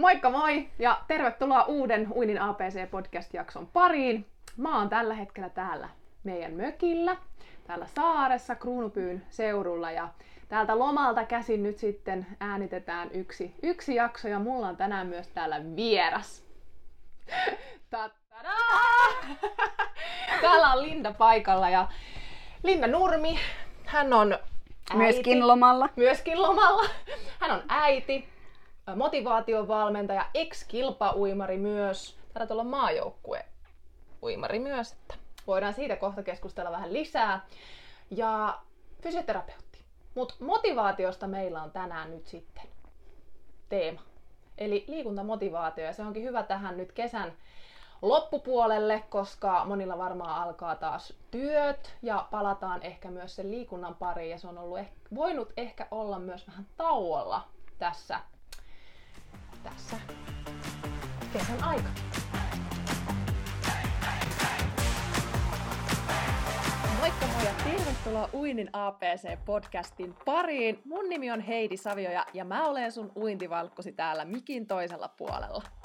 Moikka moi ja tervetuloa uuden Uinin APC-podcast-jakson pariin. Mä oon tällä hetkellä täällä meidän mökillä, täällä saaressa Kruunupyyn seudulla ja täältä lomalta käsin nyt sitten äänitetään yksi, yksi jakso ja mulla on tänään myös täällä vieras. Täällä on Linda paikalla ja Linda Nurmi, hän on äiti. Myöskin lomalla. Myöskin lomalla. Hän on äiti, motivaatiovalmentaja, ex-kilpauimari myös. Taidat olla maajoukkue uimari myös, että voidaan siitä kohta keskustella vähän lisää. Ja fysioterapeutti. Mutta motivaatiosta meillä on tänään nyt sitten teema. Eli liikuntamotivaatio ja se onkin hyvä tähän nyt kesän loppupuolelle, koska monilla varmaan alkaa taas työt ja palataan ehkä myös sen liikunnan pariin ja se on ollut eh- voinut ehkä olla myös vähän tauolla tässä, tässä kesän aikana. Moikka moi ja tervetuloa Uinin APC-podcastin pariin. Mun nimi on Heidi Savioja ja mä olen sun uintivalkkosi täällä mikin toisella puolella.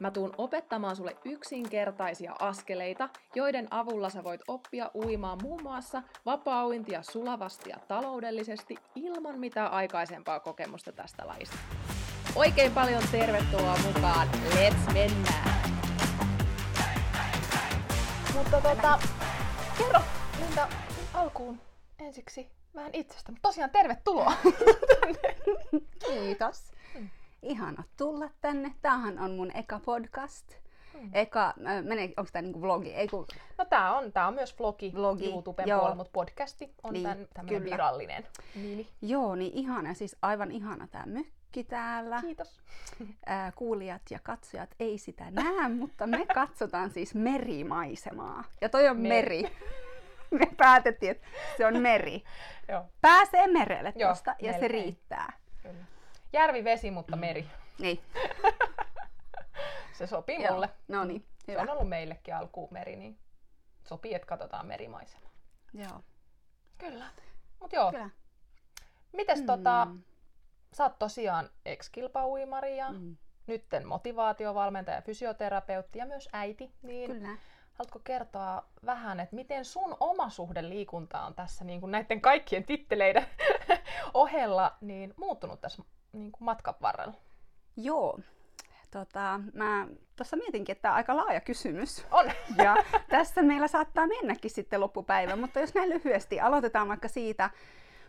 Mä tuun opettamaan sulle yksinkertaisia askeleita, joiden avulla sä voit oppia uimaan muun muassa vapaa-uintia sulavasti ja taloudellisesti ilman mitään aikaisempaa kokemusta tästä lajista. Oikein paljon tervetuloa mukaan. Let's mennään! Mutta tota, kerro Linda alkuun ensiksi vähän itsestä. Mutta tosiaan tervetuloa Kiitos. Ihana tulla tänne. Tämähän on mun eka podcast. Hmm. Eka, mene, onko tämä niinku vlogi? Ei kun... No tää on, tää on myös vlogi, vlogi YouTuben puolella, mutta podcasti on niin, tämän, tämmöinen virallinen nimi. Joo, niin ihana. Siis aivan ihana tämä mökki täällä. Kiitos. Ää, kuulijat ja katsojat ei sitä näe, mutta me katsotaan siis merimaisemaa. Ja toi on meri. meri. me päätettiin, että se on meri. Joo. Pääsee merelle tuosta ja se riittää. Kyllä. Järvi, vesi, mutta meri. Niin. se sopii Joo. mulle. No niin, Se on ollut meillekin alkuun meri, niin sopii, että katsotaan merimaisema. Joo. Kyllä. Mut joo. Kyllä. Mites mm. tota, sä oot tosiaan ex-kilpauimari ja mm. nytten motivaatiovalmentaja, fysioterapeutti ja myös äiti. Niin Kyllä. Haluatko kertoa vähän, että miten sun oma suhde liikuntaan on tässä niin kuin näiden kaikkien titteleiden ohella niin muuttunut tässä niin kuin matkan varrella? Joo. Tota, mä tuossa mietinkin, että tämä on aika laaja kysymys. On. Ja tässä meillä saattaa mennäkin sitten loppupäivä, mutta jos näin lyhyesti aloitetaan vaikka siitä,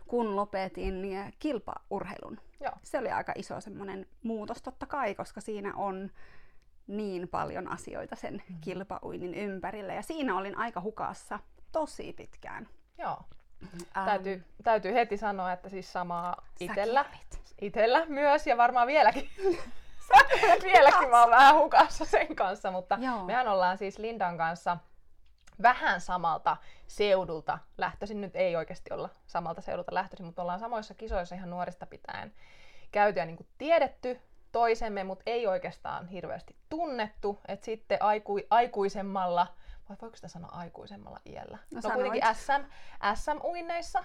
kun lopetin kilpaurheilun. Joo. Se oli aika iso semmoinen muutos totta kai, koska siinä on niin paljon asioita sen mm-hmm. kilpauinnin ympärillä. Ja siinä olin aika hukassa tosi pitkään. Joo. Ähm, täytyy, täytyy heti sanoa, että siis samaa itellä, itellä myös ja varmaan vieläkin. vieläkin mä oon vähän hukassa sen kanssa, mutta Joo. mehän ollaan siis Lindan kanssa vähän samalta seudulta lähtöisin. Nyt ei oikeasti olla samalta seudulta lähtöisin, mutta ollaan samoissa kisoissa ihan nuorista pitäen käyty ja niin kuin tiedetty toisemme, mutta ei oikeastaan hirveästi tunnettu. Et sitten aiku, aikuisemmalla, vai voiko sitä sanoa aikuisemmalla iällä? No, no kuitenkin SM, SM-uinneissa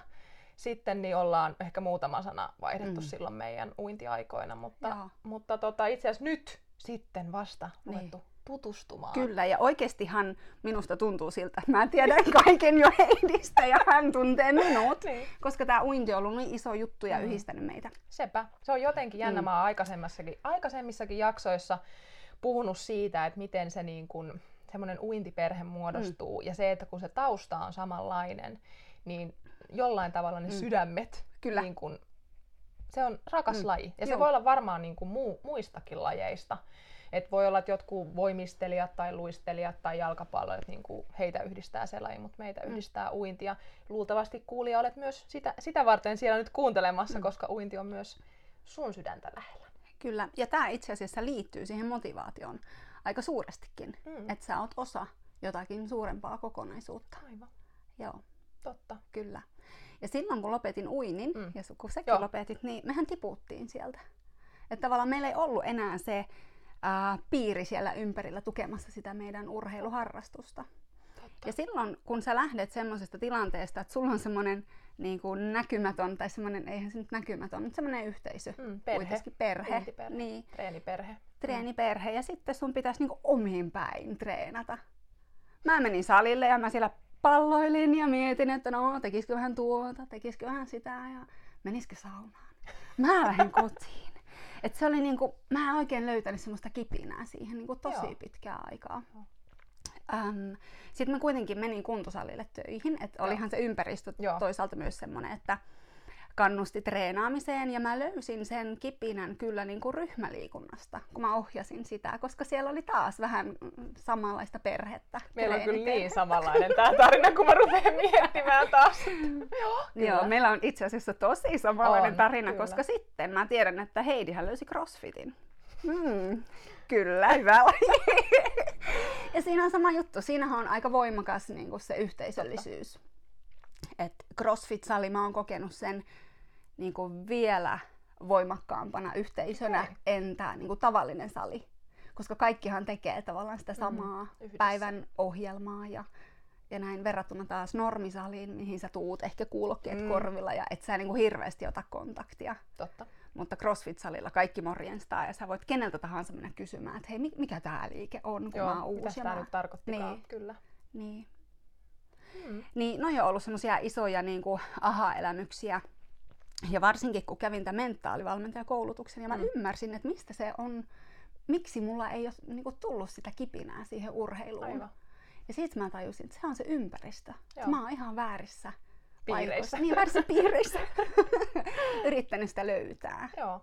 sitten niin ollaan ehkä muutama sana vaihdettu mm. silloin meidän uintiaikoina, mutta, mutta tota, itse asiassa nyt sitten vasta niin tutustumaan. Kyllä, ja oikeastihan minusta tuntuu siltä, että mä tiedän kaiken jo Heidistä ja hän tuntee minut, niin. koska tämä uinti on ollut niin iso juttu ja mm. yhdistänyt meitä. Sepä. Se on jotenkin jännä. Mm. Mä aikaisemmissakin, aikaisemmissakin jaksoissa puhunut siitä, että miten se niin kun, semmoinen uintiperhe muodostuu mm. ja se, että kun se tausta on samanlainen, niin jollain tavalla ne mm. sydämet Kyllä. Niin kun, se on rakas mm. laji. Ja Joo. se voi olla varmaan niin kuin muu, muistakin lajeista. Et voi olla, että jotkut voimistelijat tai luistelijat tai jalkapalloilijat, niin kuin heitä yhdistää se laji, mutta meitä mm. yhdistää uinti. Ja luultavasti kuulija olet myös sitä, sitä varten siellä nyt kuuntelemassa, mm. koska uinti on myös sun sydäntä lähellä. Kyllä. Ja tämä itse asiassa liittyy siihen motivaatioon aika suurestikin. Mm. Että sä oot osa jotakin suurempaa kokonaisuutta. Aivan. Joo, Totta. kyllä. Ja silloin kun lopetin uinin, Mm. ja kun säkin Joo. lopetit, niin mehän tiputtiin sieltä. Että tavallaan meillä ei ollut enää se ää, piiri siellä ympärillä tukemassa sitä meidän urheiluharrastusta. Totta. Ja silloin, kun sä lähdet semmoisesta tilanteesta, että sulla on semmoinen niin kuin näkymätön, tai semmoinen, eihän se nyt näkymätön, mutta semmoinen yhteisö, Mm, perhe. kuitenkin perhe, niin, Treeniperhe. treeniperhe, ja sitten sun pitäisi niin kuin omiin päin treenata. Mä menin salille ja mä siellä palloilin ja mietin, että no tekisikö vähän tuota, tekisikö vähän sitä ja menisikö saunaan. Mä lähdin kotiin. Et se oli niinku, mä en oikein löytänyt semmoista kipinää siihen niinku tosi Joo. pitkää aikaa. Ähm, Sitten mä kuitenkin menin kuntosalille töihin, että olihan se ympäristö Joo. toisaalta myös semmoinen, että kannusti treenaamiseen ja mä löysin sen kipinän kyllä niin kuin ryhmäliikunnasta, kun mä ohjasin sitä, koska siellä oli taas vähän samanlaista perhettä. Meillä on kyllä niin samanlainen tämä tarina, kun mä rupean miettimään taas. Joo, kyllä. Joo, meillä on itse asiassa tosi samanlainen On, tarina, kyllä. koska sitten mä tiedän, että Heidihän löysi crossfitin. Hmm, kyllä, hyvä laji. ja siinä on sama juttu. Siinähän on aika voimakas niin kuin se yhteisöllisyys. Et CrossFit-sali, mä oon kokenut sen niin kuin vielä voimakkaampana yhteisönä, Okei. entä niin kuin tavallinen sali. Koska kaikkihan tekee tavallaan sitä samaa yhdessä. päivän ohjelmaa ja, ja näin verrattuna taas normisaliin, mihin sä tuut ehkä kuulokkeet Mm. mm. korvilla ja et sä niinku hirveästi ota kontaktia. Totta. Mutta CrossFit-salilla kaikki morjenstaa ja sä voit keneltä tahansa mennä kysymään, että hei, mi- mikä tämä liike on, kun mä oon Joo, uusi. mitä mä... nyt tarkoittikaan. Niin. Kyllä. Niin. Mm. Niin, no jo ollut semmoisia isoja niin kuin, aha-elämyksiä. Ja varsinkin kun kävin tämän mentaalivalmentajakoulutuksen ja mä mm. ymmärsin, että mistä se on, miksi mulla ei ole niin kuin, tullut sitä kipinää siihen urheiluun. Aivan. Ja sitten mä tajusin, että se on se ympäristö. Joo. Mä oon ihan väärissä Piireissä. Niin, väärissä piireissä. Yrittänyt sitä löytää. Joo.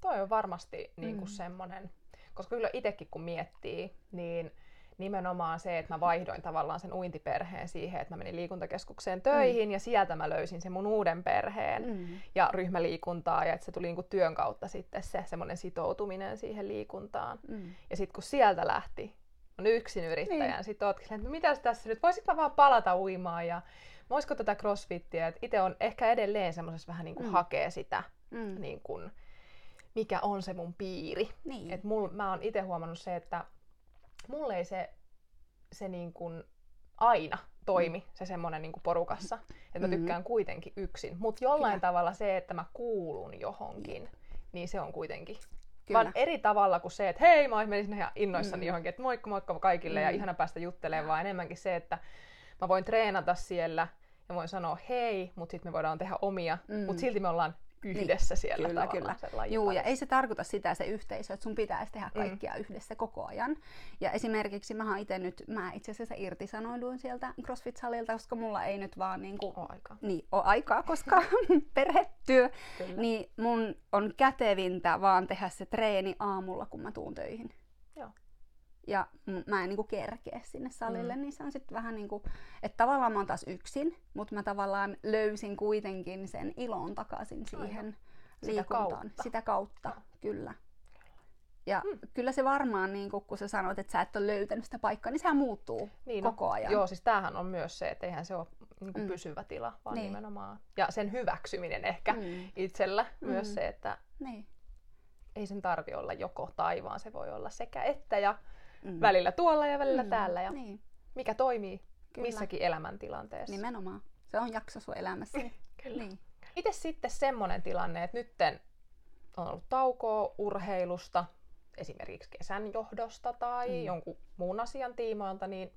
Toi on varmasti niin kuin Mm. semmoinen, koska kyllä itsekin kun miettii, niin nimenomaan se, että mä vaihdoin tavallaan sen uintiperheen siihen, että mä menin liikuntakeskukseen töihin mm. ja sieltä mä löysin sen mun uuden perheen Mm. ja ryhmäliikuntaa ja että se tuli niin kuin työn kautta sitten se semmoinen sitoutuminen siihen liikuntaan. Mm. Ja sitten kun sieltä lähti, on yksin yrittäjä, niin. Sitten ootkin että mitäs tässä nyt, voisit mä vaan palata uimaan ja voisiko tätä crossfittiä, että itse on ehkä edelleen semmoisessa vähän niin kuin mm. Mm. hakee sitä, Mm. niin kuin, mikä on se mun piiri. Niin. Et mul, mä oon itse huomannut se, että mulle ei se, se niin kuin aina toimi se semmoinen niin porukassa, että mä Mhm. tykkään kuitenkin yksin. Mutta jollain Kyllä. tavalla se, että mä kuulun johonkin, niin se on kuitenkin Kyllä. vaan eri tavalla kuin se, että hei, mä menisin ihan innoissani mm. Mm. johonkin, että moikka moikka kaikille mm. ja Mm. ihana päästä juttelemaan, vaan enemmänkin se, että mä voin treenata siellä ja voin sanoa hei, mutta sitten me voidaan tehdä omia, mm. Mutta silti me ollaan yhdessä siellä Kyllä, kyllä. Juu, ja ei se tarkoita sitä se yhteisö, että sun pitäisi tehdä kaikkia mm. yhdessä koko ajan. Ja esimerkiksi mä itse nyt, mä itse asiassa irtisanouduin sieltä CrossFit-salilta, koska mulla ei nyt vaan niinku, Oo aika. niin, ole aikaa, koska perhetyö, Kyllä. niin mun on kätevintä vaan tehdä se treeni aamulla, kun mä tuun töihin. Ja mä en niinku kerkeä sinne salille, Mm. niin se on sitten vähän niinku, että tavallaan mä oon taas yksin, mutta mä tavallaan löysin kuitenkin sen ilon takaisin siihen Sitä liikuntaan. kautta. Sitä kautta, kyllä. Ja Mm. kyllä se varmaan, niin kun sä sanoit, että sä et ole löytänyt sitä paikkaa, niin sehän muuttuu Niin, koko ajan. Joo, siis tämähän on myös se, että eihän se ole niin kuin Mm. pysyvä tila, vaan Niin. nimenomaan. Ja sen hyväksyminen ehkä Mm. itsellä myös Mm. se, että Niin. ei sen tarvi olla joko tai, vaan se voi olla sekä että ja Mm. välillä tuolla ja välillä Mm. täällä ja Niin, mikä toimii Kyllä. missäkin elämäntilanteessa. nimenomaan. Se on jakso sun elämässä. Kyllä. Niin. Itse sitten semmoinen tilanne, että nytten on ollut taukoa urheilusta, esimerkiksi kesän johdosta tai mm. Mm. jonkun muun asian tiimoilta, niin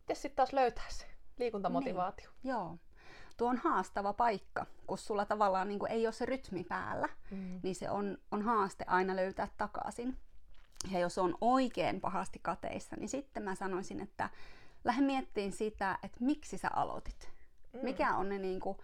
miten sitten taas löytää se liikuntamotivaatio? Joo. Tuo on haastava paikka, kun sulla tavallaan niin ei ole se rytmi päällä, Mm. niin se on, on haaste aina löytää takaisin. Ja jos on oikein pahasti kateissa, niin sitten mä sanoisin, että lähde miettimään sitä, että miksi sä aloitit. Mm. Mikä on ne niin kuin,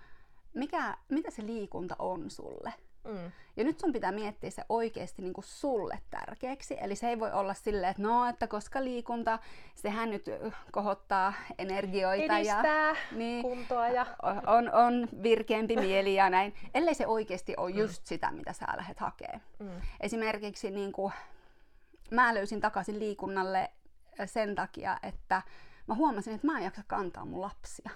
mikä, mitä se liikunta on sulle? Mm. Ja nyt sun pitää miettiä se oikeasti niin kuin sulle tärkeäksi. Eli se ei voi olla silleen, että no, että koska liikunta, sehän nyt kohottaa energioita. Edistää ja, niin, kuntoa ja... On, on virkeämpi mieli ja näin. Ellei se oikeasti ole mm. just sitä, mitä sä lähdet hakemaan. Mm. Esimerkiksi niin kuin, mä löysin takaisin liikunnalle sen takia, että mä huomasin, että mä en jaksa kantaa mun lapsia.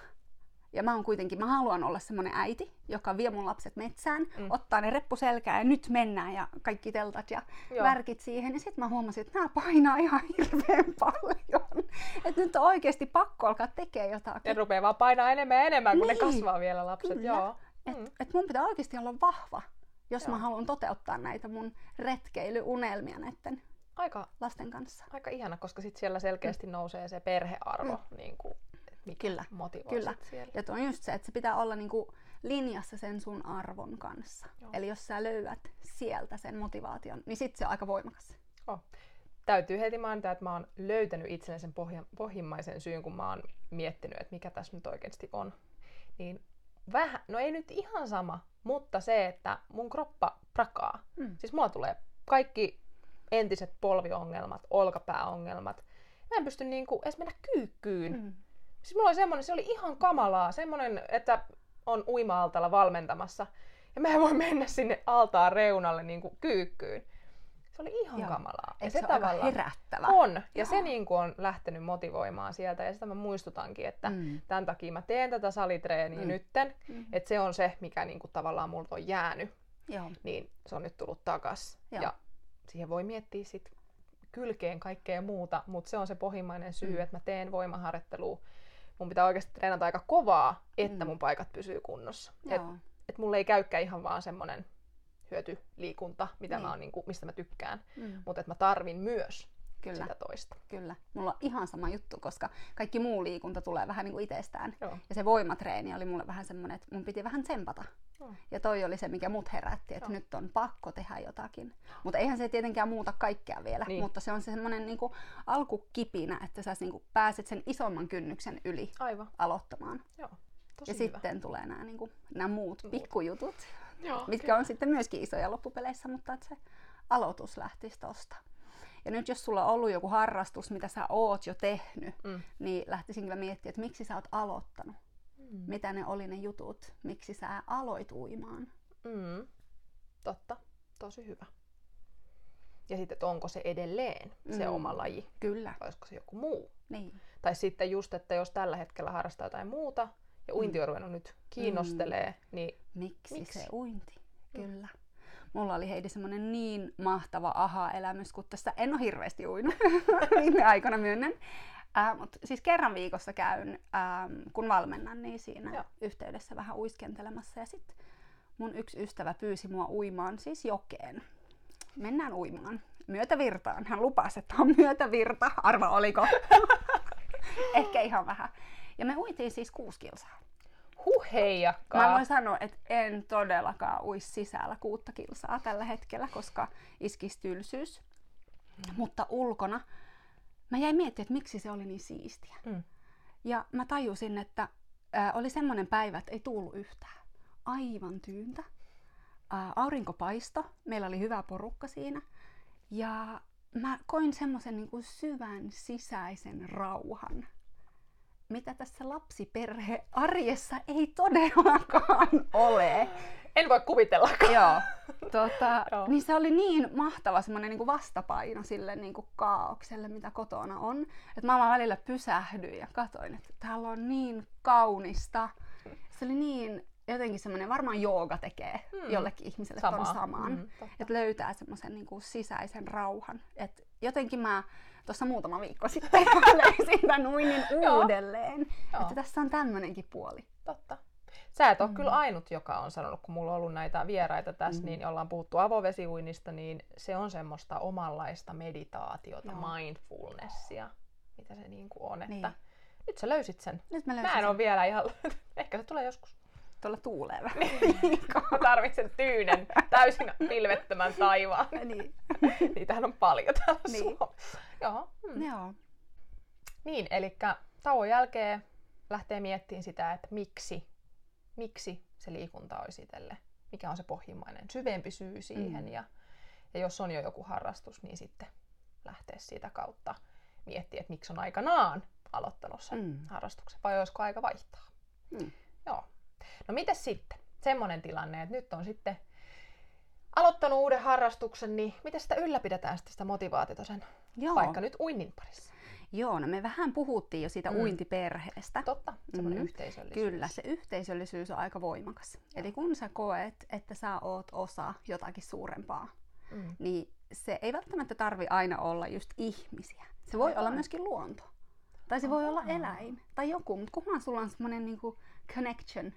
Ja mä oon kuitenkin, mä haluan olla semmonen äiti, joka vie mun lapset metsään, mm. ottaa ne reppuselkään ja nyt mennään ja kaikki teltat ja Joo. värkit siihen. Ja sitten mä huomasin, että nämä painaa ihan hirveän paljon. että nyt on oikeasti pakko alkaa tekemään jotakin. Ja rupeaa vaan painaa enemmän ja enemmän, kun niin. ne kasvaa vielä lapset. Kyllä. Joo. Et, mm. et mun pitää oikeasti olla vahva, jos Joo. mä haluan toteuttaa näitä mun retkeilyunelmia näiden aika, lasten kanssa. Aika ihana, koska sitten siellä selkeästi mm. nousee se perhearvo mm. niin kuin mikä kyllä, motivoi kyllä. siellä. Ja on just se, että se pitää olla niinku linjassa sen sun arvon kanssa. Joo. Eli jos sä löydät sieltä sen motivaation, niin sit se on aika voimakas. Oh. Täytyy heti mainita, että mä oon löytänyt itselleni sen pohja, pohjimmaisen syyn, kun mä oon miettinyt, että mikä tässä nyt oikeasti on. Niin vähän, no ei nyt ihan sama, mutta se, että mun kroppa prakaa. Mm. Siis mulla tulee kaikki entiset polviongelmat, olkapääongelmat. Mä en pysty niinku edes mennä kyykkyyn. Mm Siis mulla oli semmonen, se oli ihan kamalaa, semmonen, että on uima-altalla valmentamassa. Ja mä en voi mennä sinne altaan reunalle niin kuin kyykkyyn. Se oli ihan Joo. kamalaa. Ja se, se tavalla herättävä? On. Ja Joo. se niin kuin on lähtenyt motivoimaan sieltä. Ja sitä mä muistutankin, että mm. tämän takia mä teen tätä salitreeniä mm. nytten. Mm. Että se on se, mikä niin kuin tavallaan multa on jäänyt. Joo. Niin se on nyt tullut takas. Joo. Ja siihen voi miettiä sit kylkeen kaikkea muuta, mutta se on se pohjimmainen syy, mm. että mä teen voimaharjoittelua mun pitää oikeasti treenata aika kovaa, että mm. mun paikat pysyy kunnossa. Joo. Et, et mulle ei käykään ihan vaan semmonen hyötyliikunta, mitä niin. mä oon, niin kuin, mistä mä tykkään, mm. mutta että mä tarvin myös Kyllä. sitä toista. Kyllä. Mulla on ihan sama juttu, koska kaikki muu liikunta tulee vähän niin kuin itsestään. Joo. Ja se voimatreeni oli mulle vähän semmoinen, että mun piti vähän tsempata. Ja toi oli se, mikä mut herätti, että nyt on pakko tehdä jotakin. Mutta eihän se tietenkään muuta kaikkea vielä, niin. mutta se on se semmoinen niin alkukipinä, että sä niin kuin pääset sen isomman kynnyksen yli Aivan. aloittamaan. Joo. Tosi ja hyvä. sitten tulee nämä, niin kuin, nämä muut, muut pikkujutut, Joo, mitkä kyllä. on sitten myöskin isoja loppupeleissä, mutta että se aloitus lähtisi tosta. Ja nyt jos sulla on ollut joku harrastus, mitä sä oot jo tehnyt, mm. niin lähtisin kyllä miettimään, että miksi sä oot aloittanut. Mm. Mitä ne oli ne jutut, miksi sä aloit uimaan. Mm. Totta, tosi hyvä. Ja sitten, että onko se edelleen mm. se oma laji. Kyllä. Vai olisiko se joku muu. Niin. Tai sitten just, että jos tällä hetkellä harrastaa jotain muuta, ja uinti on ruvennut nyt kiinnostelee, mm. niin miksi, miksi se uinti? Mm. Kyllä. Mulla oli Heidi semmonen niin mahtava aha-elämys, kun tässä en ole hirveästi uinut viime aikoina myönnän. Äh, mut siis kerran viikossa käyn, äh, kun valmennan, niin siinä Joo. yhteydessä vähän uiskentelemassa. Ja sitten mun yksi ystävä pyysi mua uimaan siis jokeen. Mennään uimaan. Myötävirtaan. Hän lupasi, että on myötävirta. Arva oliko? Ehkä ihan vähän. Ja me uitiin siis kuusi kilsaa. Huh heijakkaa. Mä voin sanoa, että en todellakaan ui sisällä kuutta kilsaa tällä hetkellä, koska iskisi tylsyys. Mm. Mutta ulkona mä jäin miettimään, että miksi se oli niin siistiä. Mm. Ja mä tajusin, että äh, oli semmoinen päivä, että ei tullut yhtään. Aivan tyyntä. Äh, aurinko paisto, meillä oli hyvä porukka siinä. Ja mä koin semmoisen niin syvän sisäisen rauhan mitä tässä lapsiperhe arjessa ei todellakaan ole. En voi kuvitellakaan. Joo. Tota, Joo. Niin se oli niin mahtava semmoinen niin vastapaino sille niin kuin kaaukselle, mitä kotona on. Että mä vaan välillä pysähdyin ja katsoin, että täällä on niin kaunista. Se oli niin jotenkin semmoinen, varmaan jooga tekee hmm. jollekin ihmiselle Sama. ton samaan. Hmm, että löytää semmoisen niin sisäisen rauhan. Et jotenkin mä tuossa muutama viikko sitten löysin tämän uinnin uudelleen. että tässä on tämmöinenkin puoli. Totta. Sä et ole mm. kyllä ainut, joka on sanonut, kun mulla on ollut näitä vieraita tässä, mm. niin ollaan puhuttu avovesiuinnista, niin se on semmoista omanlaista meditaatiota, Joo. mindfulnessia, mitä se niin kuin on. Että niin. Nyt sä löysit sen. Nyt mä, mä en ole vielä ihan... Ehkä se tulee joskus. Tuolla tuulee vähän. mä tarvitsen tyynen, täysin pilvettömän taivaan. niin. Niitähän on paljon täällä niin. Suomessa. Joo. Hmm. Joo. Niin, eli tauon jälkeen lähtee miettimään sitä, että miksi, miksi se liikunta olisi itselle. mikä on se pohjimmainen syvempi syy siihen. Mm. Ja, ja jos on jo joku harrastus, niin sitten lähteä siitä kautta miettiä, että miksi on aikanaan aloittanut sen mm. harrastuksen, vai olisiko aika vaihtaa. Mm. Joo. No miten sitten? Semmoinen tilanne, että nyt on sitten aloittanut uuden harrastuksen, niin miten sitä ylläpidetään sitten sitä motivaatiota sen, Joo. vaikka nyt uinnin parissa? Joo, no me vähän puhuttiin jo siitä mm. uintiperheestä. Totta, semmoinen mm. yhteisöllisyys. Kyllä, se yhteisöllisyys on aika voimakas. Joo. Eli kun sä koet, että sä oot osa jotakin suurempaa, mm. niin se ei välttämättä tarvi aina olla just ihmisiä. Se voi Aivan. olla myöskin luonto. Tai se voi olla eläin tai joku, mutta kunhan sulla on semmoinen niinku connection.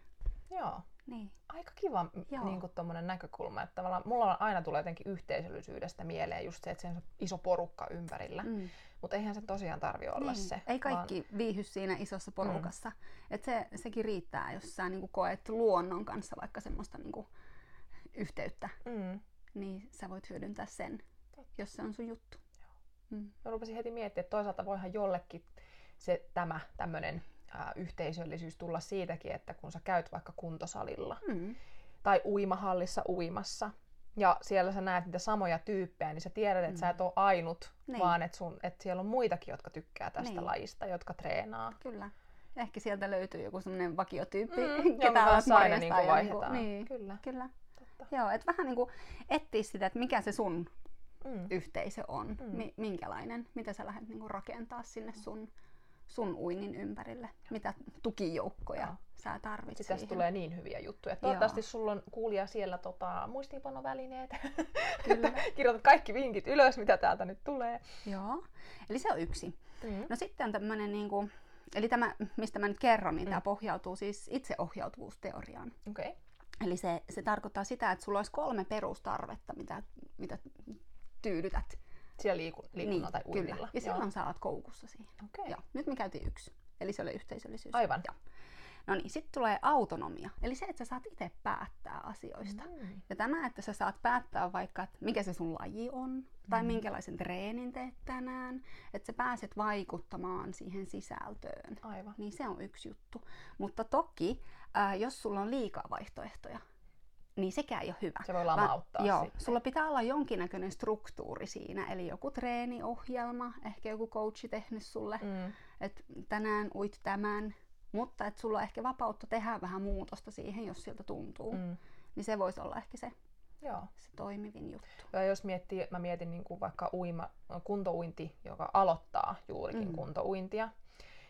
Joo. Niin. Aika kiva niin kuin näkökulma, että tavallaan mulla aina tulee jotenkin yhteisöllisyydestä mieleen just se, että se on iso porukka ympärillä. Mm. Mutta eihän se tosiaan tarvi olla niin. se. Ei kaikki vaan... viihy siinä isossa porukassa. Mm. Et se, sekin riittää, jos sä niin koet luonnon kanssa vaikka semmoista niin yhteyttä. Mm. Niin sä voit hyödyntää sen, Totta. jos se on sun juttu. Joo. Mm. Mä rupesin heti miettimään, että toisaalta voihan jollekin se tämä tämmöinen yhteisöllisyys tulla siitäkin, että kun sä käyt vaikka kuntosalilla mm. tai uimahallissa uimassa, ja siellä sä näet niitä samoja tyyppejä, niin sä tiedät, että mm. sä et ole ainut, niin. vaan että, sun, että siellä on muitakin, jotka tykkää tästä niin. lajista, jotka treenaa. Kyllä. Ehkä sieltä löytyy joku semmoinen vakiotyyppi, mm, ketä alat aina niin kuin vaihdetaan. Niin, kyllä. kyllä. Joo, että vähän niin kuin etsiä sitä, että mikä se sun mm. yhteisö on, mm. minkälainen, mitä sä lähdet niin kuin rakentaa sinne sun sun uinnin ympärille, mitä tukijoukkoja Joo. sä tarvitset. Sitten tästä tulee niin hyviä juttuja. Toivottavasti Joo. sulla on kuulija siellä tota, muistiinpanovälineet. Kyllä. Kirjoitat kaikki vinkit ylös, mitä täältä nyt tulee. Joo, eli se on yksi. Mm-hmm. No sitten on tämmöinen, niin kuin, eli tämä, mistä mä nyt kerron, niin mm. tämä pohjautuu siis itseohjautuvuusteoriaan. Okay. Eli se, se tarkoittaa sitä, että sulla olisi kolme perustarvetta, mitä, mitä tyydytät siellä liiku, liikunnalla niin, tai uinnilla. Kyllä. Ja silloin sä oot koukussa siihen. Okay. Joo. Nyt me käytiin yksi. Eli se oli yhteisöllisyys. Aivan. Joo. No niin, sitten tulee autonomia. Eli se, että sä saat itse päättää asioista. Mm. Ja tämä, että sä saat päättää vaikka, että mikä se sun laji on, mm. tai minkälaisen treenin teet tänään, että sä pääset vaikuttamaan siihen sisältöön. Aivan. Niin se on yksi juttu. Mutta toki, äh, jos sulla on liikaa vaihtoehtoja, niin sekään ei ole hyvä. Se voi lamauttaa Va- Joo, sitten. sulla pitää olla jonkinnäköinen struktuuri siinä, eli joku treeniohjelma, ehkä joku coachi tehnyt sulle, mm. että tänään uit tämän, mutta että sulla on ehkä vapautta tehdä vähän muutosta siihen, jos siltä tuntuu. Mm. Niin se voisi olla ehkä se, Joo. se toimivin juttu. Ja jos miettii, mä mietin niin kuin vaikka uima, kuntouinti, joka aloittaa juurikin mm. kuntouintia,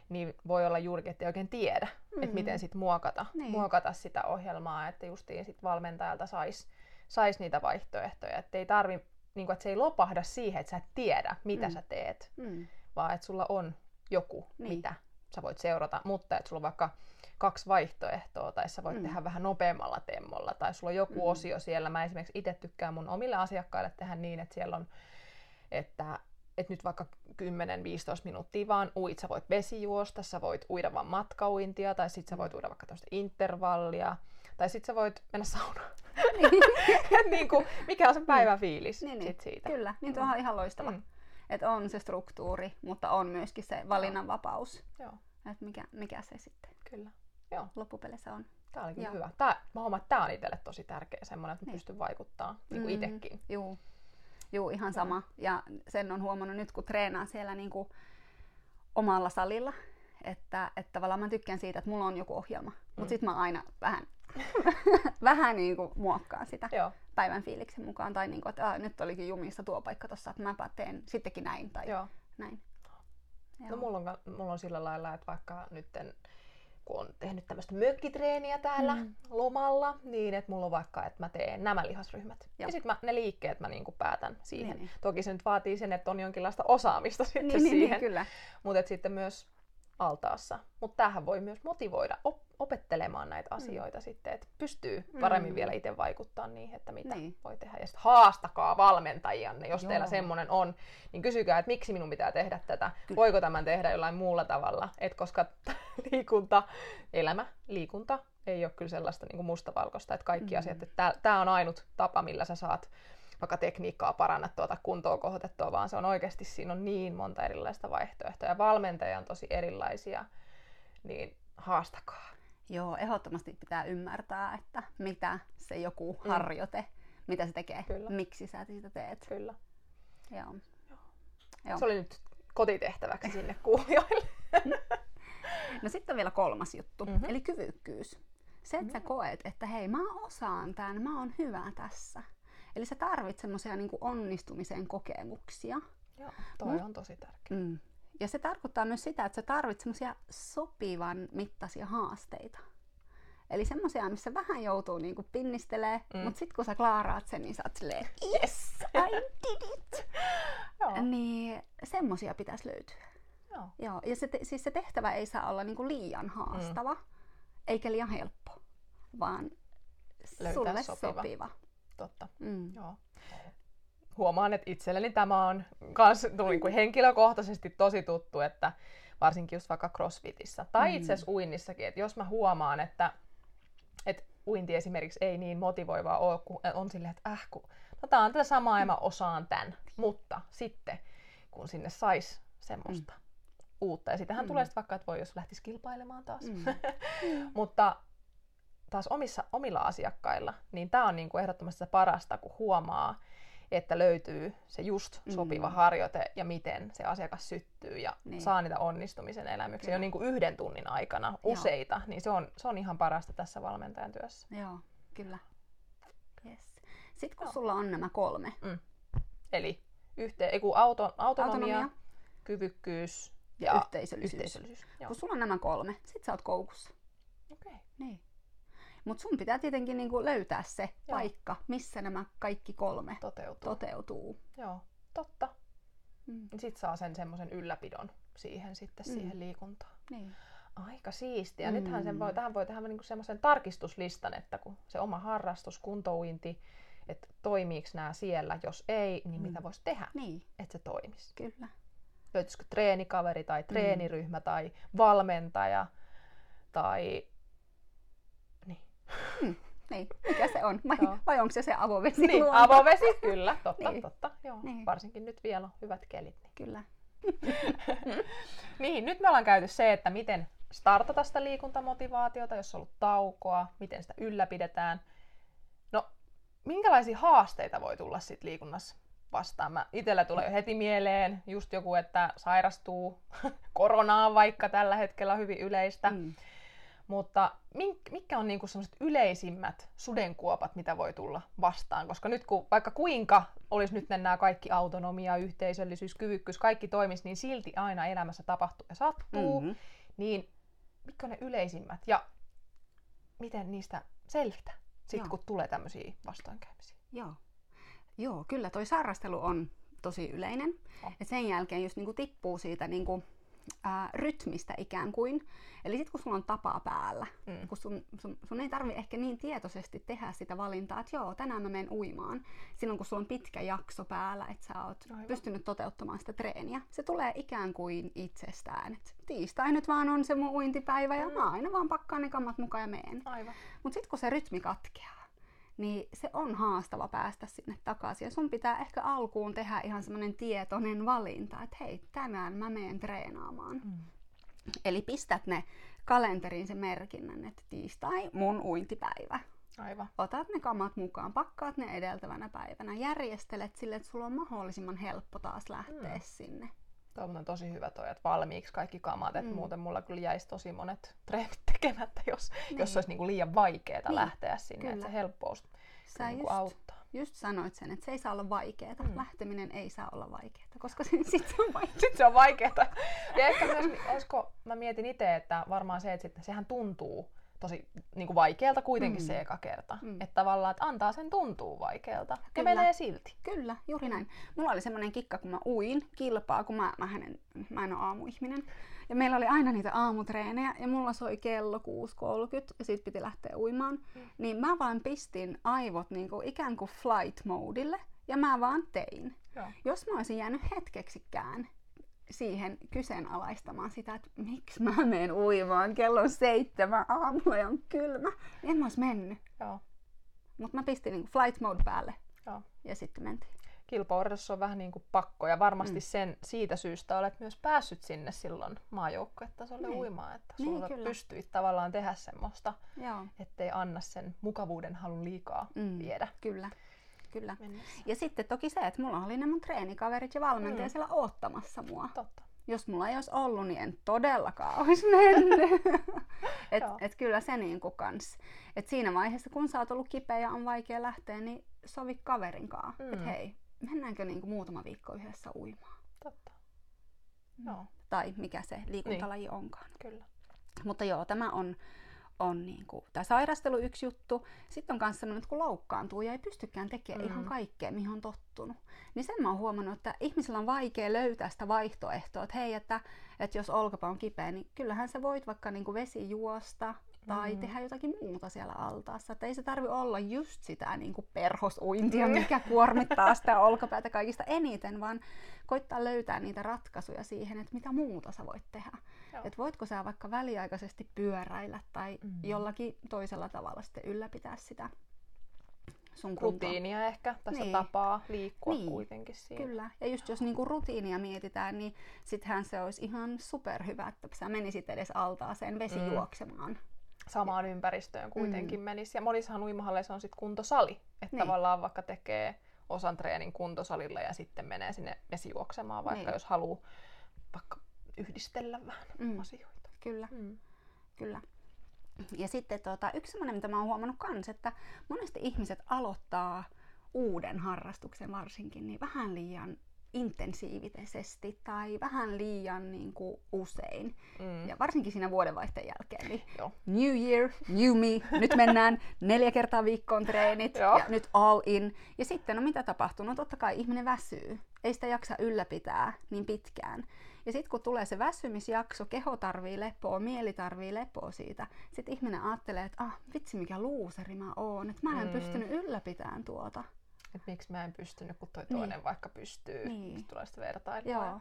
niin voi olla juurikin, että ei oikein tiedä, mm-hmm. että miten sit muokata, niin. muokata sitä ohjelmaa, että justiin sit valmentajalta saisi sais niitä vaihtoehtoja, että ei tarvi, niin kuin, että se ei lopahda siihen, että sä et tiedä, mitä mm. sä teet, mm. vaan että sulla on joku, niin. mitä sä voit seurata, mutta että sulla on vaikka kaksi vaihtoehtoa, tai sä voit mm. tehdä vähän nopeammalla temmolla, tai sulla on joku mm. osio siellä. Mä esimerkiksi itse tykkään mun omille asiakkaille tehdä niin, että siellä on, että että nyt vaikka 10-15 minuuttia vaan uit, sä voit vesijuosta, sä voit uida vaan matkauintia, tai sit sä voit uida vaikka tämmöistä intervallia, tai sit sä voit mennä saunaan. Niin. niin kuin, mikä on se päivän fiilis niin, niin. Sit siitä. Kyllä, niin tuo on mm. ihan loistava. Mm. Että on se struktuuri, mutta on myöskin se valinnanvapaus. Joo. Että mikä, mikä se sitten Kyllä. Joo. loppupeleissä on. Tämä oli kyllä hyvä. Tää, mä huomaan, että tämä on itselle tosi tärkeä semmoinen, että mä niin. pystyn vaikuttamaan niin kuin mm, itsekin. Joo. Juu, ihan sama. Ja sen on huomannut nyt, kun treenaa siellä niin kuin omalla salilla, että, että tavallaan mä tykkään siitä, että mulla on joku ohjelma. Mutta mm. sitten mä aina vähän, vähän niin kuin muokkaan sitä Joo. päivän fiiliksen mukaan. Tai niin kuin, että äh, nyt olikin jumissa tuo paikka tossa, että mäpä teen sittenkin näin tai Joo. näin. No Joo. No mulla on, mulla on sillä lailla, että vaikka nytten kun on tehnyt tämmöistä mökkitreeniä täällä mm. lomalla, niin että mulla on vaikka, että mä teen nämä lihasryhmät. Joo. Ja sitten ne liikkeet mä niinku päätän siihen. Niin, niin. Toki se nyt vaatii sen, että on jonkinlaista osaamista sitten niin, siihen. Niin, niin, kyllä. Mutta sitten myös altaassa. Mutta tämähän voi myös motivoida op- opettelemaan näitä mm. asioita sitten, että pystyy paremmin mm. vielä itse vaikuttaa niihin, että mitä niin. voi tehdä. Ja sitten haastakaa valmentajianne, jos Joo. teillä semmoinen on, niin kysykää, että miksi minun pitää tehdä tätä, Ky- voiko tämän tehdä jollain muulla tavalla, Et koska liikunta, elämä, liikunta ei ole kyllä sellaista niin kuin mustavalkoista, että kaikki mm. asiat, että tämä on ainut tapa, millä sä saat vaikka tekniikkaa parannettua tai kuntoa kohotettua, vaan se on oikeasti, siinä on niin monta erilaista vaihtoehtoa ja valmentajia on tosi erilaisia, niin haastakaa. Joo, ehdottomasti pitää ymmärtää, että mitä se joku mm. harjoite, mitä se tekee, Kyllä. miksi sä sitä teet. Kyllä. Joo. Joo. Se oli nyt kotitehtäväksi sinne kuulijoille. no sitten on vielä kolmas juttu, mm-hmm. eli kyvykkyys. Se, että mm-hmm. sä koet, että hei, mä osaan tämän, mä oon hyvä tässä. Eli sä tarvitset semmoisia niin onnistumisen kokemuksia. Joo, toi Mut, on tosi tärkeää. Mm. Ja se tarkoittaa myös sitä, että sä tarvitset semmoisia sopivan mittaisia haasteita. Eli semmoisia, missä vähän joutuu niinku pinnistelee, mm. mutta sitten kun sä klaaraat sen, niin sä oot silleen, yes, I did it! Joo. Niin semmoisia pitäisi löytyä. Joo. Joo. Ja se, te, siis se tehtävä ei saa olla niinku liian haastava, mm. eikä liian helppo, vaan Löytää sulle sopiva. sopiva. Totta. Mm. Joo. Huomaan, että itselleni tämä on kans tuli kuin henkilökohtaisesti tosi tuttu, että varsinkin just vaikka crossfitissä tai mm. itse asiassa uinnissakin, että jos mä huomaan, että, että uinti esimerkiksi ei niin motivoivaa ole, kun on silleen, että äh, kun, no tää on tätä samaa ja mä osaan tämän, mutta sitten kun sinne sais semmoista mm. Uutta, ja sitähän mm. tulee sitten vaikka, että voi jos lähtisi kilpailemaan taas, mm. mutta taas omissa, omilla asiakkailla, niin tämä on niinku ehdottomasti parasta, kun huomaa, että löytyy se just sopiva mm. harjoite ja miten se asiakas syttyy ja niin. saa niitä onnistumisen elämyksiä jo niin kuin yhden tunnin aikana useita, Joo. niin se on, se on ihan parasta tässä valmentajan työssä. Joo, kyllä. Yes. Sitten kun Joo. sulla on nämä kolme. Mm. Eli yhteen, ei auto, autonomia, autonomia, kyvykkyys ja, yhteisöllisyys. yhteisöllisyys. Kun sulla on nämä kolme, sit sä oot koukussa. Okei. Okay. Niin. Mutta sun pitää tietenkin niinku löytää se Joo. paikka, missä nämä kaikki kolme toteutuu. toteutuu. Joo, totta. Mm. Sitten saa sen semmoisen ylläpidon siihen sitten mm. siihen liikuntaan. Niin. Aika siistiä. Mm. Nythän sen voi, tähän voi tehdä niinku semmoisen tarkistuslistan, että kun se oma harrastus, kuntouinti, että toimiiko nämä siellä, jos ei, niin mm. mitä voisi tehdä, niin. että se toimisi. Kyllä. Löytyisikö treenikaveri tai treeniryhmä mm. tai valmentaja tai Hmm, niin, mikä se on? Vai, vai onko se se avovesi? Niin, luonto? avovesi, kyllä, totta, niin. totta. Joo. Niin. Varsinkin nyt vielä on hyvät kelit. Niin. Kyllä. niin, nyt me ollaan käyty se, että miten startata sitä liikuntamotivaatiota, jos on ollut taukoa, miten sitä ylläpidetään. No, minkälaisia haasteita voi tulla sit liikunnassa vastaan? Mä itellä tulee jo heti mieleen just joku, että sairastuu koronaan vaikka tällä hetkellä on hyvin yleistä. Mm. Mutta mitkä on niinku sellaiset yleisimmät sudenkuopat, mitä voi tulla vastaan? Koska nyt kun vaikka kuinka olisi nyt nämä kaikki autonomia, yhteisöllisyys, kyvykkyys, kaikki toimisi, niin silti aina elämässä tapahtuu ja sattuu. Mm-hmm. Niin mitkä on ne yleisimmät ja miten niistä selvitä sitten, kun tulee tämmöisiä vastoinkäymisiä? Joo. Joo, kyllä toi sairastelu on tosi yleinen. Oh. Ja sen jälkeen just niinku tippuu siitä niinku ää, rytmistä ikään kuin. Eli sitten kun sulla on tapa päällä, mm. kun sun, sun, sun ei tarvi ehkä niin tietoisesti tehdä sitä valintaa, että joo, tänään mä menen uimaan. Silloin kun sulla on pitkä jakso päällä, että sä oot Aivan. pystynyt toteuttamaan sitä treeniä, se tulee ikään kuin itsestään. Et tiistai nyt vaan on se mun uintipäivä ja mm. mä aina vaan pakkaan ne kammat mukaan ja meen. Mutta sitten kun se rytmi katkeaa, niin se on haastava päästä sinne takaisin. Ja sun pitää ehkä alkuun tehdä ihan semmoinen tietoinen valinta, että hei, tänään mä menen treenaamaan. Mm. Eli pistät ne kalenteriin se merkinnän, että tiistai mun uintipäivä. Aivan. Otat ne kamat mukaan, pakkaat ne edeltävänä päivänä, järjestelet sille, että sulla on mahdollisimman helppo taas lähteä mm. sinne. Tuo on tosi hyvä toi, että valmiiksi kaikki kamat, että mm. muuten mulla kyllä jäisi tosi monet treenit tekemättä, jos, niin. jos olisi niinku liian vaikeaa niin. lähteä sinne, kyllä. että se helppous Sä niinku just, auttaa. Just sanoit sen, että se ei saa olla vaikeaa. Mm. Lähteminen ei saa olla vaikeaa, koska sitten se on vaikeaa. sitten se on vaikeaa. Ja ehkä myös, olisiko, mä mietin itse, että varmaan se, että sitten sehän tuntuu tosi niin kuin vaikealta kuitenkin mm. se eka kerta. Mm. Että tavallaan, että antaa sen tuntuu vaikealta. Ja menee silti. Kyllä, juuri näin. Mulla oli semmoinen kikka, kun mä uin kilpaa, kun mä, mä, hänen, mä en ole aamuihminen. Ja meillä oli aina niitä aamutreenejä ja mulla soi kello 6.30 ja sit piti lähteä uimaan. Mm. Niin mä vaan pistin aivot niin kuin ikään kuin flight modille ja mä vaan tein. Joo. Jos mä olisin jäänyt hetkeksikään siihen kyseenalaistamaan sitä, että miksi mä menen uimaan kello seitsemän aamulla ja on kylmä. En mä olisi mennyt. Joo. Mutta mä pistin niin flight mode päälle Joo. ja sitten mentiin. kilpaurheilussa on vähän niin kuin pakko ja varmasti mm. sen siitä syystä olet myös päässyt sinne silloin maajoukkuetasolle niin. uimaan, että niin, sulla kyllä. pystyit tavallaan tehdä semmoista, Joo. ettei anna sen mukavuuden halun liikaa mm. viedä. Kyllä. Kyllä. Mennessä. Ja sitten toki se, että mulla oli ne mun treenikaverit ja valmentaja mm. siellä oottamassa mua. Totta. Jos mulla ei olisi ollut, niin en todellakaan olisi mennyt. et, et kyllä se niinku kans. Et siinä vaiheessa, kun sä oot ollut kipeä ja on vaikea lähteä, niin sovi kaverinkaan. Mm. Että hei, mennäänkö niinku muutama viikko yhdessä uimaan. Totta. Mm. Joo. Tai mikä se liikuntalaji niin. onkaan. Kyllä. Mutta joo, tämä on, on niin kuin, tämä sairastelu yksi juttu. Sitten on myös sellainen, että kun loukkaantuu ja ei pystykään tekemään mm-hmm. ihan kaikkea, mihin on tottunut. Niin sen mä oon huomannut, että ihmisillä on vaikea löytää sitä vaihtoehtoa, että hei, että, että jos olkapää on kipeä, niin kyllähän sä voit vaikka niin kuin vesi juosta, tai mm. tehdä jotakin muuta siellä altaassa. Että ei se tarvi olla just sitä niin kuin perhosuintia, mm. mikä kuormittaa sitä olkapäätä kaikista eniten, vaan koittaa löytää niitä ratkaisuja siihen, että mitä muuta sä voit tehdä. Että voitko sä vaikka väliaikaisesti pyöräillä tai mm. jollakin toisella tavalla sitten ylläpitää sitä sun rutiinia ehkä, tässä niin. tapaa liikkua niin. kuitenkin siinä. Kyllä, ja just jos niinku rutiinia mietitään, niin sittenhän se olisi ihan superhyvä, että sä menisit edes altaaseen vesi mm. juoksemaan samaan ympäristöön kuitenkin mm. menisi. Ja monissahan uimahalleissa on sitten kuntosali, että niin. tavallaan vaikka tekee osan treenin kuntosalilla ja sitten menee sinne vesijuoksemaan, vaikka niin. jos haluaa vaikka yhdistellä vähän mm. asioita. Kyllä, mm. kyllä. Ja sitten tota, yksi sellainen, mitä mä oon huomannut kans, että monesti ihmiset aloittaa uuden harrastuksen varsinkin niin vähän liian intensiivisesti tai vähän liian niin kuin, usein. Mm. Ja varsinkin siinä vuodenvaihteen jälkeen. Niin Joo. New Year, New Me. Nyt mennään neljä kertaa viikkoon treenit ja nyt all in. Ja sitten, no mitä tapahtuu? No totta kai ihminen väsyy. Ei sitä jaksa ylläpitää niin pitkään. Ja sitten kun tulee se väsymisjakso, keho tarvii lepoa, mieli tarvii lepoa siitä. Sitten ihminen ajattelee, että ah, vitsi mikä luuseri mä oon, että mä en mm. pystynyt ylläpitämään tuota että miksi mä en pystynyt, kun toi niin. toinen vaikka pystyy. Niin. Tulee sitä vertailua. Joo. Joo.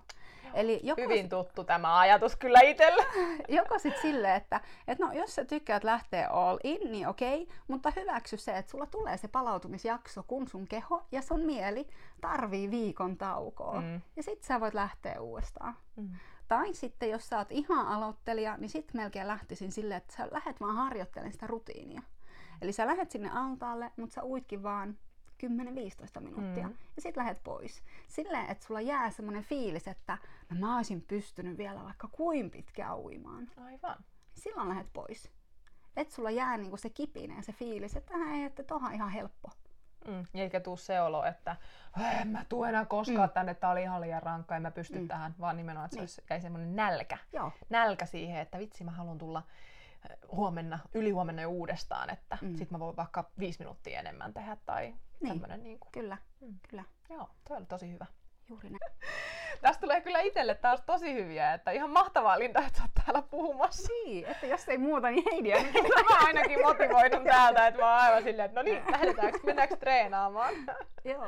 Eli joko Hyvin sit... tuttu tämä ajatus kyllä itselle. joko sitten silleen, että et no, jos sä tykkäät lähteä all in, niin okei, mutta hyväksy se, että sulla tulee se palautumisjakso, kun sun keho ja sun mieli tarvii viikon taukoa. Mm. Ja sitten sä voit lähteä uudestaan. Mm. Tai sitten, jos sä oot ihan aloittelija, niin sitten melkein lähtisin silleen, että sä lähet vaan harjoittelemaan sitä rutiinia. Eli sä lähet sinne altaalle, mutta sä uitkin vaan 10-15 minuuttia. Mm. Ja sitten lähdet pois. Silleen, että sulla jää semmoinen fiilis, että no mä olisin pystynyt vielä vaikka kuin pitkään uimaan. Aivan. Silloin lähdet pois. Että sulla jää niinku se kipinä ja se fiilis, että ei, että toha ihan helppo. Mm. Eikä tuu se olo, että en mä tuu enää koskaan mm. tänne, tää oli ihan liian rankka, en mä pysty mm. tähän, vaan nimenomaan, että niin. se jäi semmoinen nälkä. Joo. Nälkä siihen, että vitsi mä haluan tulla huomenna, ylihuomenna jo uudestaan, että mm. sit mä voin vaikka viisi minuuttia enemmän tehdä tai niin. tämmönen niin kuin. Kyllä, mm. kyllä. Joo, toi oli tosi hyvä. Juuri näin. Tästä tulee kyllä itselle taas tosi hyviä, että ihan mahtavaa Linda, että oot täällä puhumassa. Niin, että jos ei muuta, niin Heidi Mä ainakin motivoidun täältä, että mä oon aivan silleen, että no niin, lähdetäänkö, mennäänkö treenaamaan? Joo.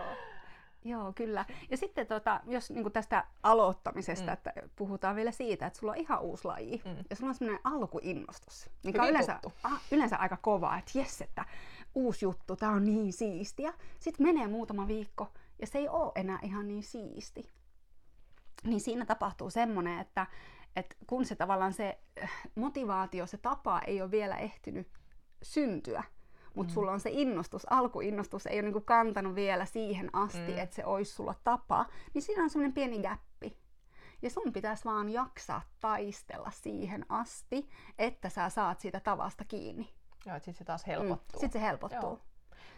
Joo, kyllä. Ja sitten tota, jos niin tästä aloittamisesta, mm. että puhutaan vielä siitä, että sulla on ihan uusi laji mm. ja sulla on semmoinen alkuinnostus, mikä on yleensä, a, yleensä aika kova, että jes, että uusi juttu, tää on niin siistiä. Sitten menee muutama viikko ja se ei ole enää ihan niin siisti. Niin siinä tapahtuu semmoinen, että, että kun se tavallaan se motivaatio, se tapa ei ole vielä ehtinyt syntyä, mutta mm. sulla on se innostus, alkuinnostus ei ole niinku kantanut vielä siihen asti, mm. että se olisi sulla tapa, niin siinä on semmoinen pieni gappi. Ja sun pitäisi vaan jaksaa taistella siihen asti, että sä saat siitä tavasta kiinni. Joo, että sit se taas helpottuu. Mm, sit se helpottuu. Joo.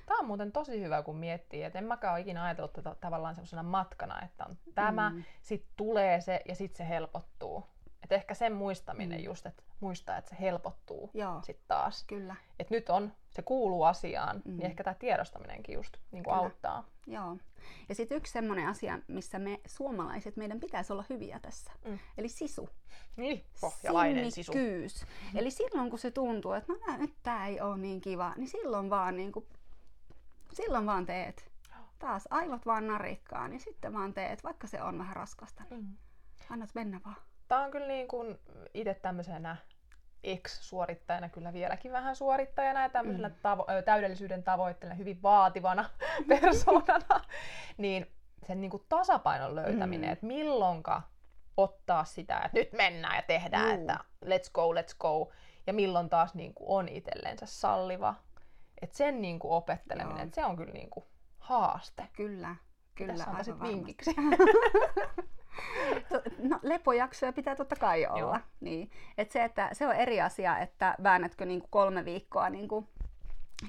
Tämä on muuten tosi hyvä, kun miettii, että en mäkään ole ikinä ajatellut tätä tavallaan semmoisena matkana, että on tämä, mm. sitten tulee se ja sitten se helpottuu. Et ehkä sen muistaminen mm. just, että muistaa, että se helpottuu sitten taas. Kyllä. Et nyt on, se kuuluu asiaan, niin mm. niin ehkä tämä tiedostaminenkin just niin kuin auttaa. Joo. Ja sitten yksi semmoinen asia, missä me suomalaiset, meidän pitäisi olla hyviä tässä. Mm. Eli sisu. Niin, pohjalainen sisu. Mm-hmm. Eli silloin kun se tuntuu, että no nyt tämä ei ole niin kiva, niin silloin vaan, niin kuin, silloin vaan teet. Taas aivot vaan narikkaa, niin sitten vaan teet, vaikka se on vähän raskasta. Niin mm. Annat mennä vaan. Tämä on kyllä niin kuin itse tämmöisenä ex-suorittajana, kyllä vieläkin vähän suorittajana ja tämmöisenä mm. tavo- täydellisyyden tavoitteena, hyvin vaativana persoonana, niin sen niin kuin tasapainon löytäminen, Mm. että milloinka ottaa sitä, että nyt mennään ja tehdään, Juu. että let's go, let's go, ja milloin taas niin kuin on itsellensä salliva. Että sen niin kuin opetteleminen, Joo. että se on kyllä niin kuin haaste. Kyllä, kyllä, Tässä on aivan vinkiksi. No, lepojaksoja pitää totta kai olla. Joo. Niin. Et se, että se on eri asia, että väännätkö niinku kolme viikkoa niinku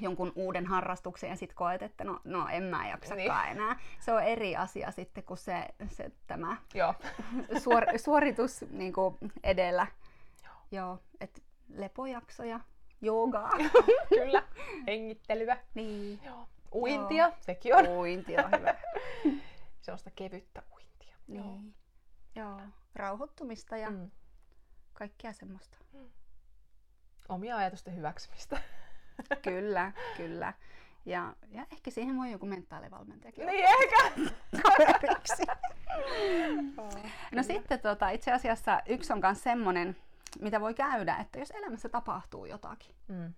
jonkun uuden harrastuksen ja sitten koet, että no, no en mä jaksakaan Niin. enää. Se on eri asia sitten kuin se, se tämä Joo. suor, suoritus niinku edellä. Joo. Joo, että lepojaksoja, joogaa. Kyllä. Hengittelyä. niin. Joo. Uintia, sekin on. Uinti on hyvä. Sellaista kevyttä uintia. Joo. Niin. Joo. Rauhoittumista ja Mm. kaikkea semmoista. Omia ajatusten hyväksymistä. Kyllä, kyllä. Ja, ja ehkä siihen voi joku mentaalivalmentajakin niin ehkä. kaveriksi. No sitten tota, itse asiassa yksi on myös semmoinen, mitä voi käydä, että jos elämässä tapahtuu jotakin. Mm.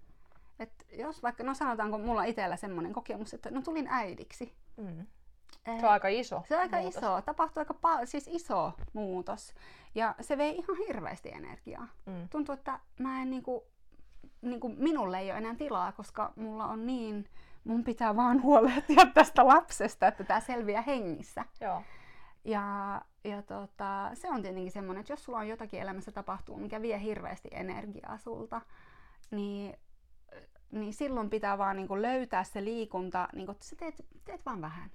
Et jos vaikka, no sanotaanko mulla itsellä semmoinen kokemus, että no tulin äidiksi. Mm. Eh, Se on aika iso se on aika muutos. iso, tapahtui aika pa- siis iso muutos. Ja se vei ihan hirveästi energiaa. Mm. Tuntuu, että mä en niinku, niinku minulle ei ole enää tilaa, koska mulla on niin, mun pitää vaan huolehtia tästä lapsesta, että tämä selviää hengissä. Joo. Ja, ja tota, se on tietenkin semmoinen, että jos sulla on jotakin elämässä tapahtuu, mikä vie hirveästi energiaa sulta, niin, niin silloin pitää vaan niinku löytää se liikunta, niinku, että sä teet, teet vaan vähän.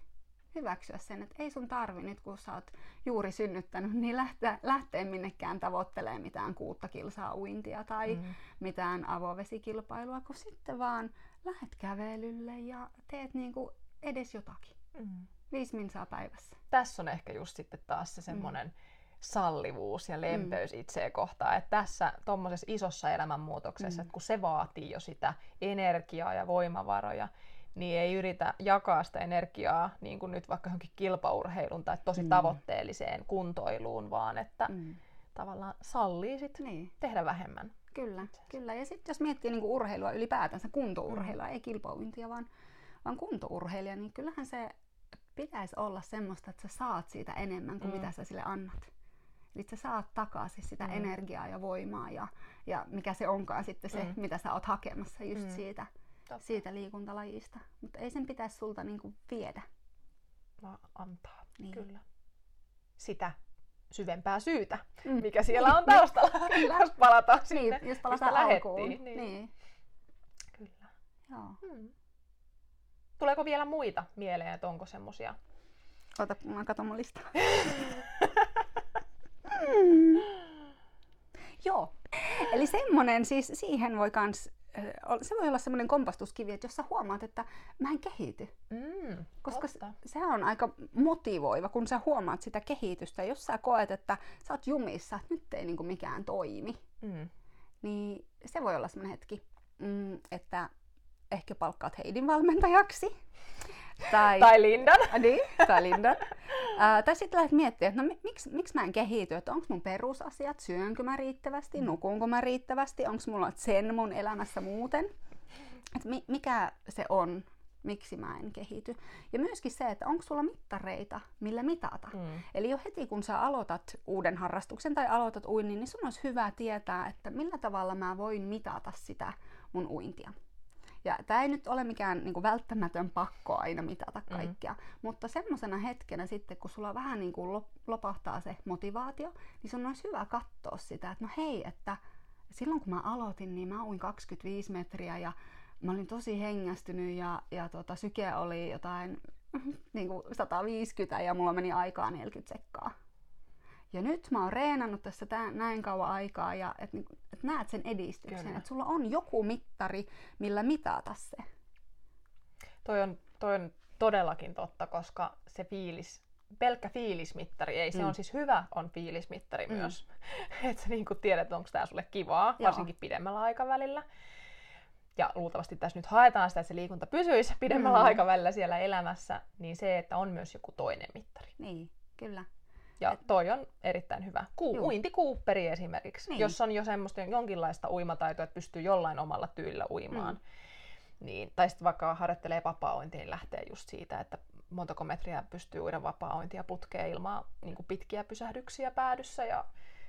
Hyväksyä sen, että ei sun tarvi nyt, kun sä oot juuri synnyttänyt, niin lähteä, lähteä minnekään tavoittelemaan mitään kuutta kilsaa uintia tai Mm. mitään avovesikilpailua, kun sitten vaan lähet kävelylle ja teet niinku edes jotakin. Mm. Viisi minsaa päivässä. Tässä on ehkä just sitten taas se semmoinen sallivuus ja lempeys Mm. itseä kohtaan. Että tässä tuommoisessa isossa elämänmuutoksessa, Mm. että kun se vaatii jo sitä energiaa ja voimavaroja, niin ei yritä jakaa sitä energiaa niin kuin nyt vaikka johonkin kilpaurheilun tai tosi Mm. tavoitteelliseen kuntoiluun, vaan että Mm. tavallaan sallii sit Niin, tehdä vähemmän. kyllä, kyllä. Ja sitten jos miettii niinku urheilua ylipäätänsä, kuntourheilua, ei kilpauintia, vaan, vaan kuntourheilija, niin kyllähän se pitäisi olla semmoista, että sä saat siitä enemmän kuin Mm. mitä sä sille annat. Eli sä saat takaisin sitä Mm. energiaa ja voimaa ja, ja mikä se onkaan sitten se, Mm. mitä sä oot hakemassa just Mm. siitä, Totta. siitä liikuntalajista. Mutta ei sen pitäisi sulta niinku viedä. Vaan antaa, Niin. kyllä. Sitä syvempää syytä, Mm. mikä siellä on taustalla, jos palataan sinne, Niin, jos palataan mistä alkuun. Niin. niin. Kyllä. Joo. Hmm. Tuleeko vielä muita mieleen, että onko semmosia? Ota, mä katon mun listaa. Joo. Eli semmonen, siis siihen voi kans, se voi olla semmoinen kompastuskivi, että jos sä huomaat, että mä en kehity, Mm, koska totta. se on aika motivoiva, kun sä huomaat sitä kehitystä. Jos sä koet, että sä oot jumissa, että nyt ei niinku mikään toimi, Mm. niin se voi olla semmoinen hetki, mm, että ehkä palkkaat Heidin valmentajaksi. Tai, Tai Lindan. Niin, tai Linda. Ää, tai sitten lähdet miettimään, että no mi- miksi, miksi mä en kehity, että onko mun perusasiat, syönkö mä riittävästi, nukuunko mä riittävästi, onko mulla sen mun elämässä muuten. Että mi- mikä se on, miksi mä en kehity. Ja myöskin se, että onko sulla mittareita, millä mitata. Mm. Eli jo heti kun sä aloitat uuden harrastuksen tai aloitat uinnin, niin sun olisi hyvä tietää, että millä tavalla mä voin mitata sitä mun uintia. Ja tämä ei nyt ole mikään niin kuin välttämätön pakko aina mitata Mm. kaikkea, mm. mutta semmoisena hetkenä sitten, kun sulla vähän niin kuin lop- lopahtaa se motivaatio, niin sun olisi hyvä katsoa sitä, että no hei, että silloin kun mä aloitin, niin mä uin 25 metriä ja mä olin tosi hengästynyt ja, ja tota, syke oli jotain niin kuin 150 ja mulla meni aikaa 40 sekkaa. Ja nyt mä oon reenannut tässä tää, näin kauan aikaa ja että niin, et näet sen edistyksen, että sulla on joku mittari, millä mitata se. Toi, on, toi on todellakin totta, koska se fiilis, pelkkä fiilismittari, ei se Mm. on siis hyvä, on fiilismittari Mm. myös. että sä niin tiedät, onko tämä sulle kivaa, Joo. varsinkin pidemmällä aikavälillä. Ja luultavasti tässä nyt haetaan sitä, että se liikunta pysyisi pidemmällä Mm. aikavälillä siellä elämässä, niin se, että on myös joku toinen mittari. Niin, kyllä. Ja toi on erittäin hyvä. Ku, Juu. uintikuupperi esimerkiksi, Niin. jos on jo semmoista jonkinlaista uimataitoa, että pystyy jollain omalla tyylillä uimaan. Mm. Niin, tai sitten vaikka harjoittelee vapaa niin lähtee just siitä, että montako metriä pystyy uida vapaa-ointia putkeen ilman niin pitkiä pysähdyksiä päädyssä ja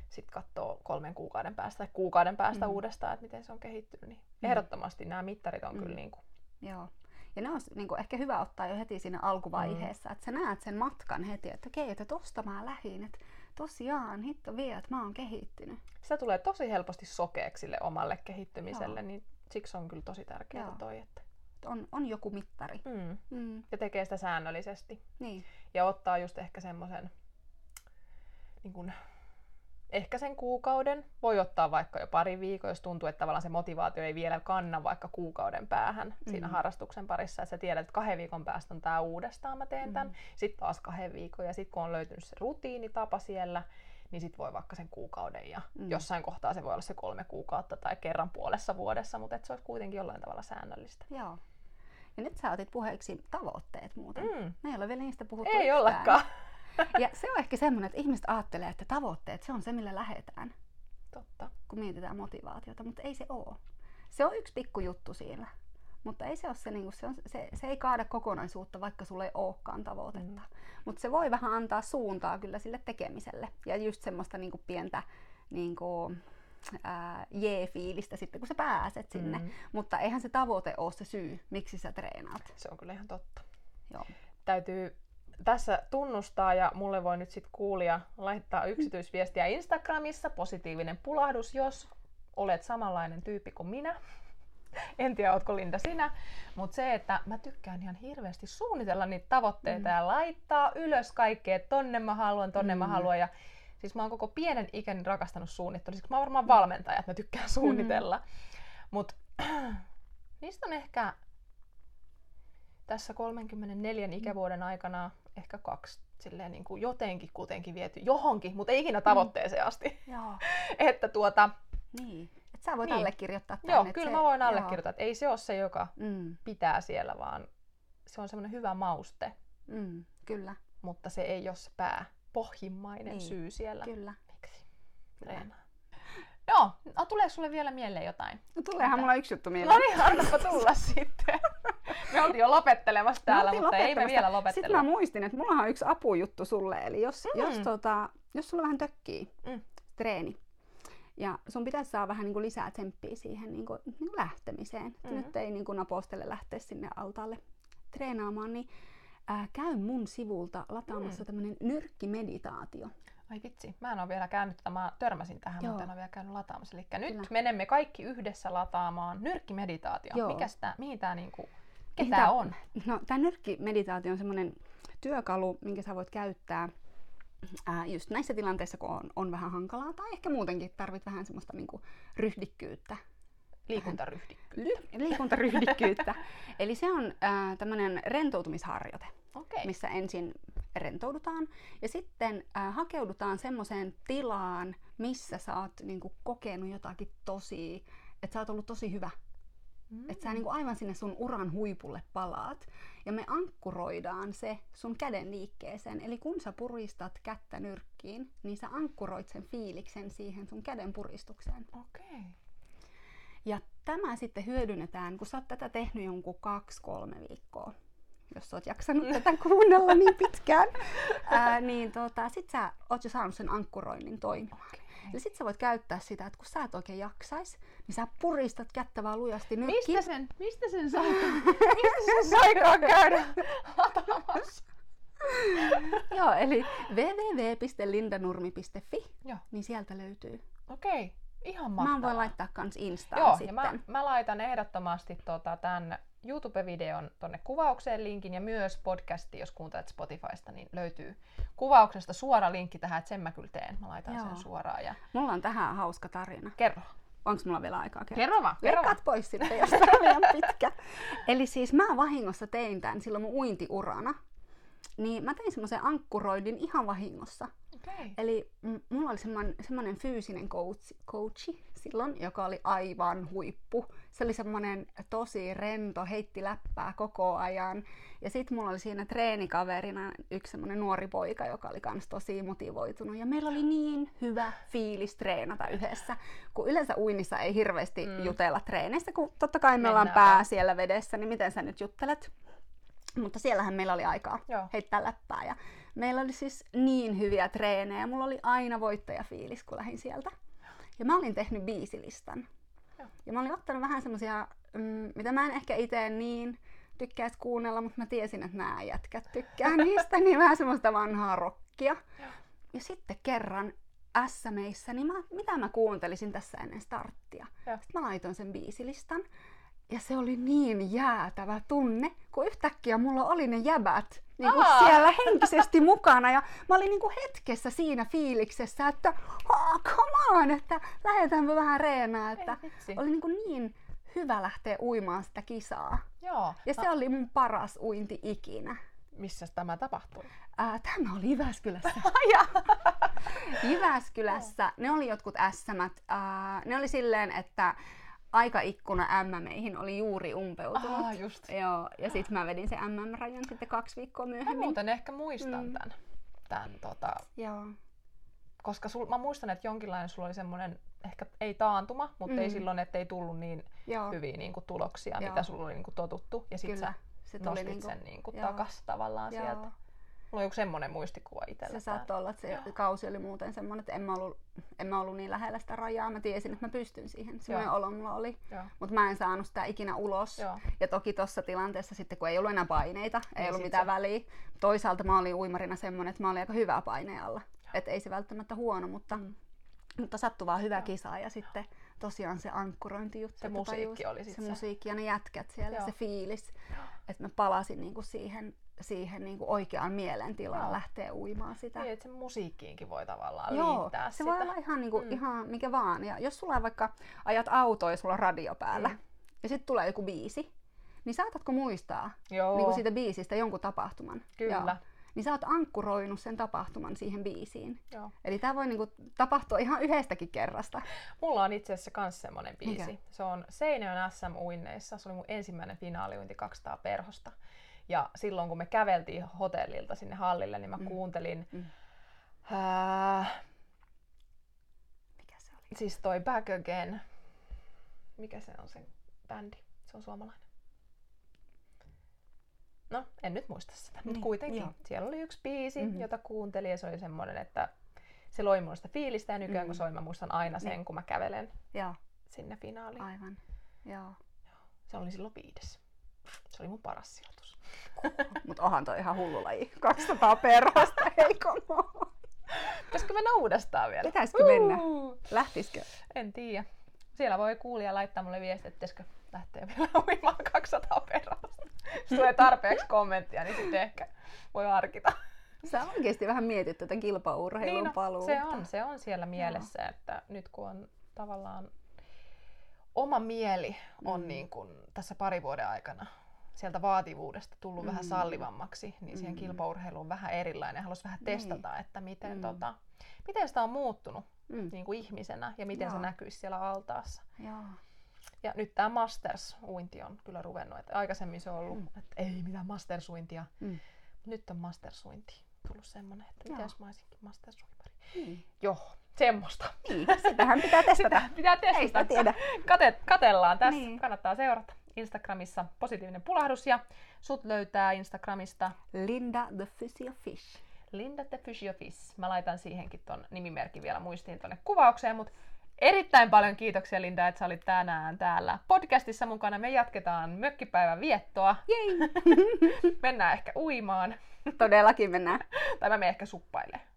sitten katsoo kolmen kuukauden päästä tai kuukauden päästä mm. uudestaan, että miten se on kehittynyt. Niin mm. Ehdottomasti nämä mittarit on mm. kyllä niin kuin... Joo. Ja ne on niin kuin, ehkä hyvä ottaa jo heti siinä alkuvaiheessa, mm. että sä näet sen matkan heti, että okei, että tosta mä lähin, että tosiaan, hitto vie, että mä oon kehittynyt. Sitä tulee tosi helposti sokeeksi sille omalle kehittymiselle, Joo. niin siksi on kyllä tosi tärkeää toi, että on, on joku mittari. Mm. Mm. Ja tekee sitä säännöllisesti. Niin. Ja ottaa just ehkä semmoisen, niin ehkä sen kuukauden, voi ottaa vaikka jo pari viikkoa, jos tuntuu, että tavallaan se motivaatio ei vielä kanna vaikka kuukauden päähän mm. siinä harrastuksen parissa. Että sä tiedät, että kahden viikon päästä on tämä uudestaan, mä teen tämän. Mm. Sitten taas kahden viikon ja sitten kun on löytynyt se rutiinitapa siellä, niin sitten voi vaikka sen kuukauden ja mm. jossain kohtaa se voi olla se kolme kuukautta tai kerran puolessa vuodessa, mutta että se olisi kuitenkin jollain tavalla säännöllistä. Joo. Ja nyt sä otit puheeksi tavoitteet muuten. Mm. Me ei ole vielä niistä puhuttu Ei ollakaan. Ja se on ehkä semmoinen, että ihmiset ajattelee, että tavoitteet, se on se, millä lähetään. Totta. Kun mietitään motivaatiota, mutta ei se ole. Se on yksi pikku juttu siinä. Mutta ei se ole se, niin kuin, se, on, se, se ei kaada kokonaisuutta, vaikka sulle ei olekaan tavoitetta. Mm. Mutta se voi vähän antaa suuntaa kyllä sille tekemiselle. Ja just semmoista niin kuin pientä niin kuin, ää, jee-fiilistä sitten, kun sä pääset sinne. Mm. Mutta eihän se tavoite ole se syy, miksi sä treenaat. Se on kyllä ihan totta. Joo. Täytyy tässä tunnustaa ja mulle voi nyt sitten kuulia laittaa yksityisviestiä Instagramissa, positiivinen pulahdus, jos olet samanlainen tyyppi kuin minä. En tiedä, ootko Linda sinä, mutta se, että mä tykkään ihan hirveästi suunnitella niitä tavoitteita mm. ja laittaa ylös kaikkea, että tonne mä haluan, tonne mm. mä haluan. Ja siis mä oon koko pienen ikäni rakastanut suunnittelua, siis mä oon varmaan valmentaja, että mä tykkään suunnitella. Mm. Mutta niistä on ehkä tässä 34 ikävuoden aikana ehkä kaksi silleen niin kuin jotenkin kuitenkin viety johonkin, mutta ei ikinä tavoitteeseen asti. Mm. Joo. että tuota... Niin. Et sä voit niin. allekirjoittaa tämän. Joo, kyllä se, mä voin allekirjoittaa. Että ei se ole se, joka mm. pitää siellä, vaan se on semmoinen hyvä mauste. Mm, kyllä. Mutta se ei ole se pää, pohjimmainen niin. syy siellä. Kyllä. Miksi? Treenaa. Joo, no, tuleeko sulle vielä mieleen jotain? No tuleehan mulla yksi juttu mieleen. No niin, annapa tulla sitten. Me oltiin jo lopettelemassa täällä, mutta ei me vielä lopettele. Sitten mä muistin, että mulla on yksi apujuttu sulle. Eli jos, mm. jos, tota, jos sulla vähän tökkii mm. treeni, ja sun pitäisi saada vähän niin kuin lisää tsemppiä siihen niin kuin, niin kuin lähtemiseen. Mm-hmm. Nyt ei niin kuin napostele lähteä sinne altaalle treenaamaan, niin ää, käy mun sivulta lataamassa mm. tämmöinen nyrkkimeditaatio. Ai vitsi, mä en ole vielä käynyt tätä, mä törmäsin tähän, Joo. mutta en ole vielä käynyt lataamassa. Eli nyt Kyllä. menemme kaikki yhdessä lataamaan nyrkkimeditaatio. Joo. Mikäs tää, mihin tämä niinku, ketä tää, on? No tämä nyrkkimeditaatio on semmoinen työkalu, minkä sä voit käyttää ää, just näissä tilanteissa, kun on, on vähän hankalaa, tai ehkä muutenkin tarvit vähän semmoista niinku ryhdikkyyttä. Liikuntaryhdikkyyttä. Liikuntaryhdikkyyttä. Eli se on äh, tämmöinen rentoutumisharjoite, okay. missä ensin rentoudutaan ja sitten äh, hakeudutaan semmoiseen tilaan, missä sä oot niinku, kokenut jotakin tosi, että sä oot ollut tosi hyvä. Mm. Että sä niinku, aivan sinne sun uran huipulle palaat. Ja me ankkuroidaan se sun käden liikkeeseen. Eli kun sä puristat kättä nyrkkiin, niin sä ankkuroit sen fiiliksen siihen sun käden puristukseen. Okei. Okay. Ja tämä sitten hyödynnetään, kun sä oot tätä tehnyt jonkun kaksi-kolme viikkoa, jos sä oot jaksanut tätä kuunnella niin pitkään, ää, niin tota, sit sä oot jo saanut sen ankkuroinnin toimimaan. Okay. Ja sit sä voit käyttää sitä, että kun sä et oikein jaksais, niin sä puristat kättä vaan lujasti nyrkkiin. Mistä sen, mistä sen saikaan, mistä sen saikaan käydä? Joo, eli www.lindanurmi.fi, Joo. niin sieltä löytyy. Okei. Okay. Ihan mahtavaa. Mä voin laittaa kans Instaan Joo, sitten. ja mä, mä laitan ehdottomasti tota, tämän YouTube-videon tonne kuvaukseen linkin ja myös podcasti, jos kuuntelet Spotifysta, niin löytyy kuvauksesta suora linkki tähän, että sen mä kyllä teen. Mä laitan Joo. sen suoraan. Ja... Mulla on tähän hauska tarina. Kerro. Onko mulla vielä aikaa kertoa? Kerro vaan. Kerro vaan. pois sitten, jos tämä on liian pitkä. Eli siis mä vahingossa tein tämän silloin mun uintiurana. Niin mä tein semmoisen ankkuroidin ihan vahingossa. Okay. Eli mulla oli semmoinen, semmoinen fyysinen coach, coachi silloin, joka oli aivan huippu. Se oli semmoinen tosi rento, heitti läppää koko ajan. Ja sitten mulla oli siinä treenikaverina yksi semmoinen nuori poika, joka oli kans tosi motivoitunut. Ja meillä oli niin hyvä fiilis treenata yhdessä, kun yleensä uinnissa ei hirveästi mm. jutella treeneissä, kun totta kai me ollaan pää siellä vedessä, niin miten sä nyt juttelet? Mutta siellähän meillä oli aikaa Joo. heittää läppää. Ja meillä oli siis niin hyviä treenejä. Mulla oli aina voittajafiilis, kun lähdin sieltä. Ja mä olin tehnyt biisilistan. Ja mä olin ottanut vähän semmosia, mm, mitä mä en ehkä itse niin tykkäisi kuunnella, mutta mä tiesin, että nämä jätkät tykkää niistä, niin vähän semmoista vanhaa rockia. Joo. Ja sitten kerran SMeissä, niin mä, mitä mä kuuntelisin tässä ennen starttia? Joo. Sitten mä laitoin sen biisilistan. Ja se oli niin jäätävä tunne, kun yhtäkkiä mulla oli ne jäbät niin kuin Aa! siellä henkisesti mukana. Ja mä olin niin kuin hetkessä siinä fiiliksessä, että oh, come on, että lähdetäänpä vähän reenaa. Että Ei oli niin, kuin niin hyvä lähteä uimaan sitä kisaa. Joo. Ja se oli mun paras uinti ikinä. Missä tämä tapahtui? Ää, tämä oli Jyväskylässä. ja. Jyväskylässä. Ne oli jotkut ässämät. Ää, ne oli silleen, että aikaikkuna MMeihin oli juuri umpeutunut. Ah, just. Joo, ja sitten mä vedin se MM-rajan sitten kaksi viikkoa Mä myöhemmin. muuten ehkä muistan Mm. tämän. tämän tota, Joo. koska sul, mä muistan, että jonkinlainen sulla oli semmoinen, ehkä ei taantuma, mutta Mm. ei silloin, että ei tullut niin Joo, hyviä niin kuin, tuloksia, Joo. mitä sulla oli niin kuin, totuttu. Ja sit kyllä. sä Se tuli nostit niinku, sen niin kuin, takas tavallaan joo. sieltä. Mulla on joku semmoinen muistikuva itsellä. Se saattoi olla, että se Joo. kausi oli muuten semmoinen, että en mä, ollut, en mä ollut niin lähellä sitä rajaa. Mä tiesin, että mä pystyn siihen. Semmoinen Joo. olo mulla oli. Joo. Mutta mä en saanut sitä ikinä ulos. Joo. Ja toki tuossa tilanteessa sitten, kun ei ollut enää paineita, ei Niin ollut mitään se- väliä. Toisaalta mä olin uimarina semmoinen, että mä olin aika hyvä paineen alla. Että ei se välttämättä huono, mutta, Mm. mutta sattuvaa hyvä Joo. kisa. Ja sitten tosiaan se ankkurointijuttu. Se musiikki tajus- oli sit se. musiikki ja ne jätkät siellä, Joo. se fiilis. Että mä palasin niinku siihen, siihen niinku oikeaan mielentilaan Joo. lähteä uimaan sitä. Niin, että se musiikkiinkin voi tavallaan Joo, liittää se sitä. voi olla ihan, niinku, Mm. ihan mikä vaan. Ja jos sulla on vaikka ajat autoa ja sulla on radio päällä, Mm. ja sitten tulee joku biisi, niin saatatko muistaa Joo, niin kuin siitä biisistä jonkun tapahtuman? kyllä. Joo. Niin sä oot ankkuroinut sen tapahtuman siihen biisiin. Joo. Eli tämä voi niinku tapahtua ihan yhdestäkin kerrasta. Mulla on itse asiassa kans semmonen biisi. Mikä? Se on Seinäjoen SM-uinneissa. Se oli mun ensimmäinen finaaliuinti 200 perhosta. Ja silloin kun me käveltiin hotellilta sinne hallille, niin mä Mm. kuuntelin Mm. ää, Mikä se oli? siis toi Back Again. Mikä se on se bändi? Se on suomalainen. No, en nyt muista sitä, mutta Niin, kuitenkin. joo. Siellä oli yksi biisi, Mhm. jota kuuntelin ja se oli semmoinen, että se loi mulle sitä fiilistä ja nykyään kun Mhm. soi, mä muistan aina sen, Niin. kun mä kävelen Joo, sinne finaaliin. aivan. Joo. Se oli silloin viides. Se oli mun paras sijoitus. Mutta onhan toi ihan hullu laji. 200 perhosta, ei come on. Pitäisikö mennä uudestaan vielä? Pitäisikö mennä? Uu. Lähtisikö? En tiedä. Siellä voi kuulija laittaa mulle viestiä, että pitäisikö lähteä vielä uimaan 200 perhosta. Jos tulee tarpeeksi kommenttia, niin sitten ehkä voi harkita. Sä oikeasti vähän mietit tätä kilpaurheilun Niin, no, paluuta. se on, se on siellä mielessä, että nyt kun on tavallaan oma mieli on Mm. niin kuin tässä pari vuoden aikana sieltä vaativuudesta tullut vähän Mm. sallivammaksi, niin siihen Mm. kilpaurheilu on vähän erilainen. Haluaisin vähän Niin. testata, että miten, Mm. tota, miten sitä on muuttunut Mm. niin kuin ihmisenä ja miten se Joo. näkyisi siellä altaassa. Joo. Ja nyt tämä Masters-uinti on kyllä ruvennut. Että aikaisemmin se on ollut, Mm. että ei mitään Masters-uintia. Mm. Nyt on Masters-uinti tullut semmoinen, että Joo. mitä jos mä olisinkin Masters-uimari. Niin. Joo, semmoista. niin. Sitähän pitää testata. Sitä pitää testata. Ei sitä tiedä. Kate, katellaan tässä. Niin. Niin. Kannattaa seurata Instagramissa positiivinen pulahdus ja sut löytää Instagramista Linda the Physio Fish. Linda the Physiofish. Mä laitan siihenkin ton nimimerkin vielä muistiin tonne kuvaukseen, mutta erittäin paljon kiitoksia Linda, että sä olit tänään täällä podcastissa mukana. Me jatketaan mökkipäivän viettoa. Jei! Mennään ehkä uimaan. Todellakin mennään. Tai mä menen ehkä suppailemaan.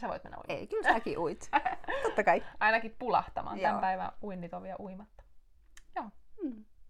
Sä voit mennä uimaan. Ei, kyllä säkin uit. Totta kai. Ainakin pulahtamaan. Tämän Joo. päivän uinnit on vielä uimatta.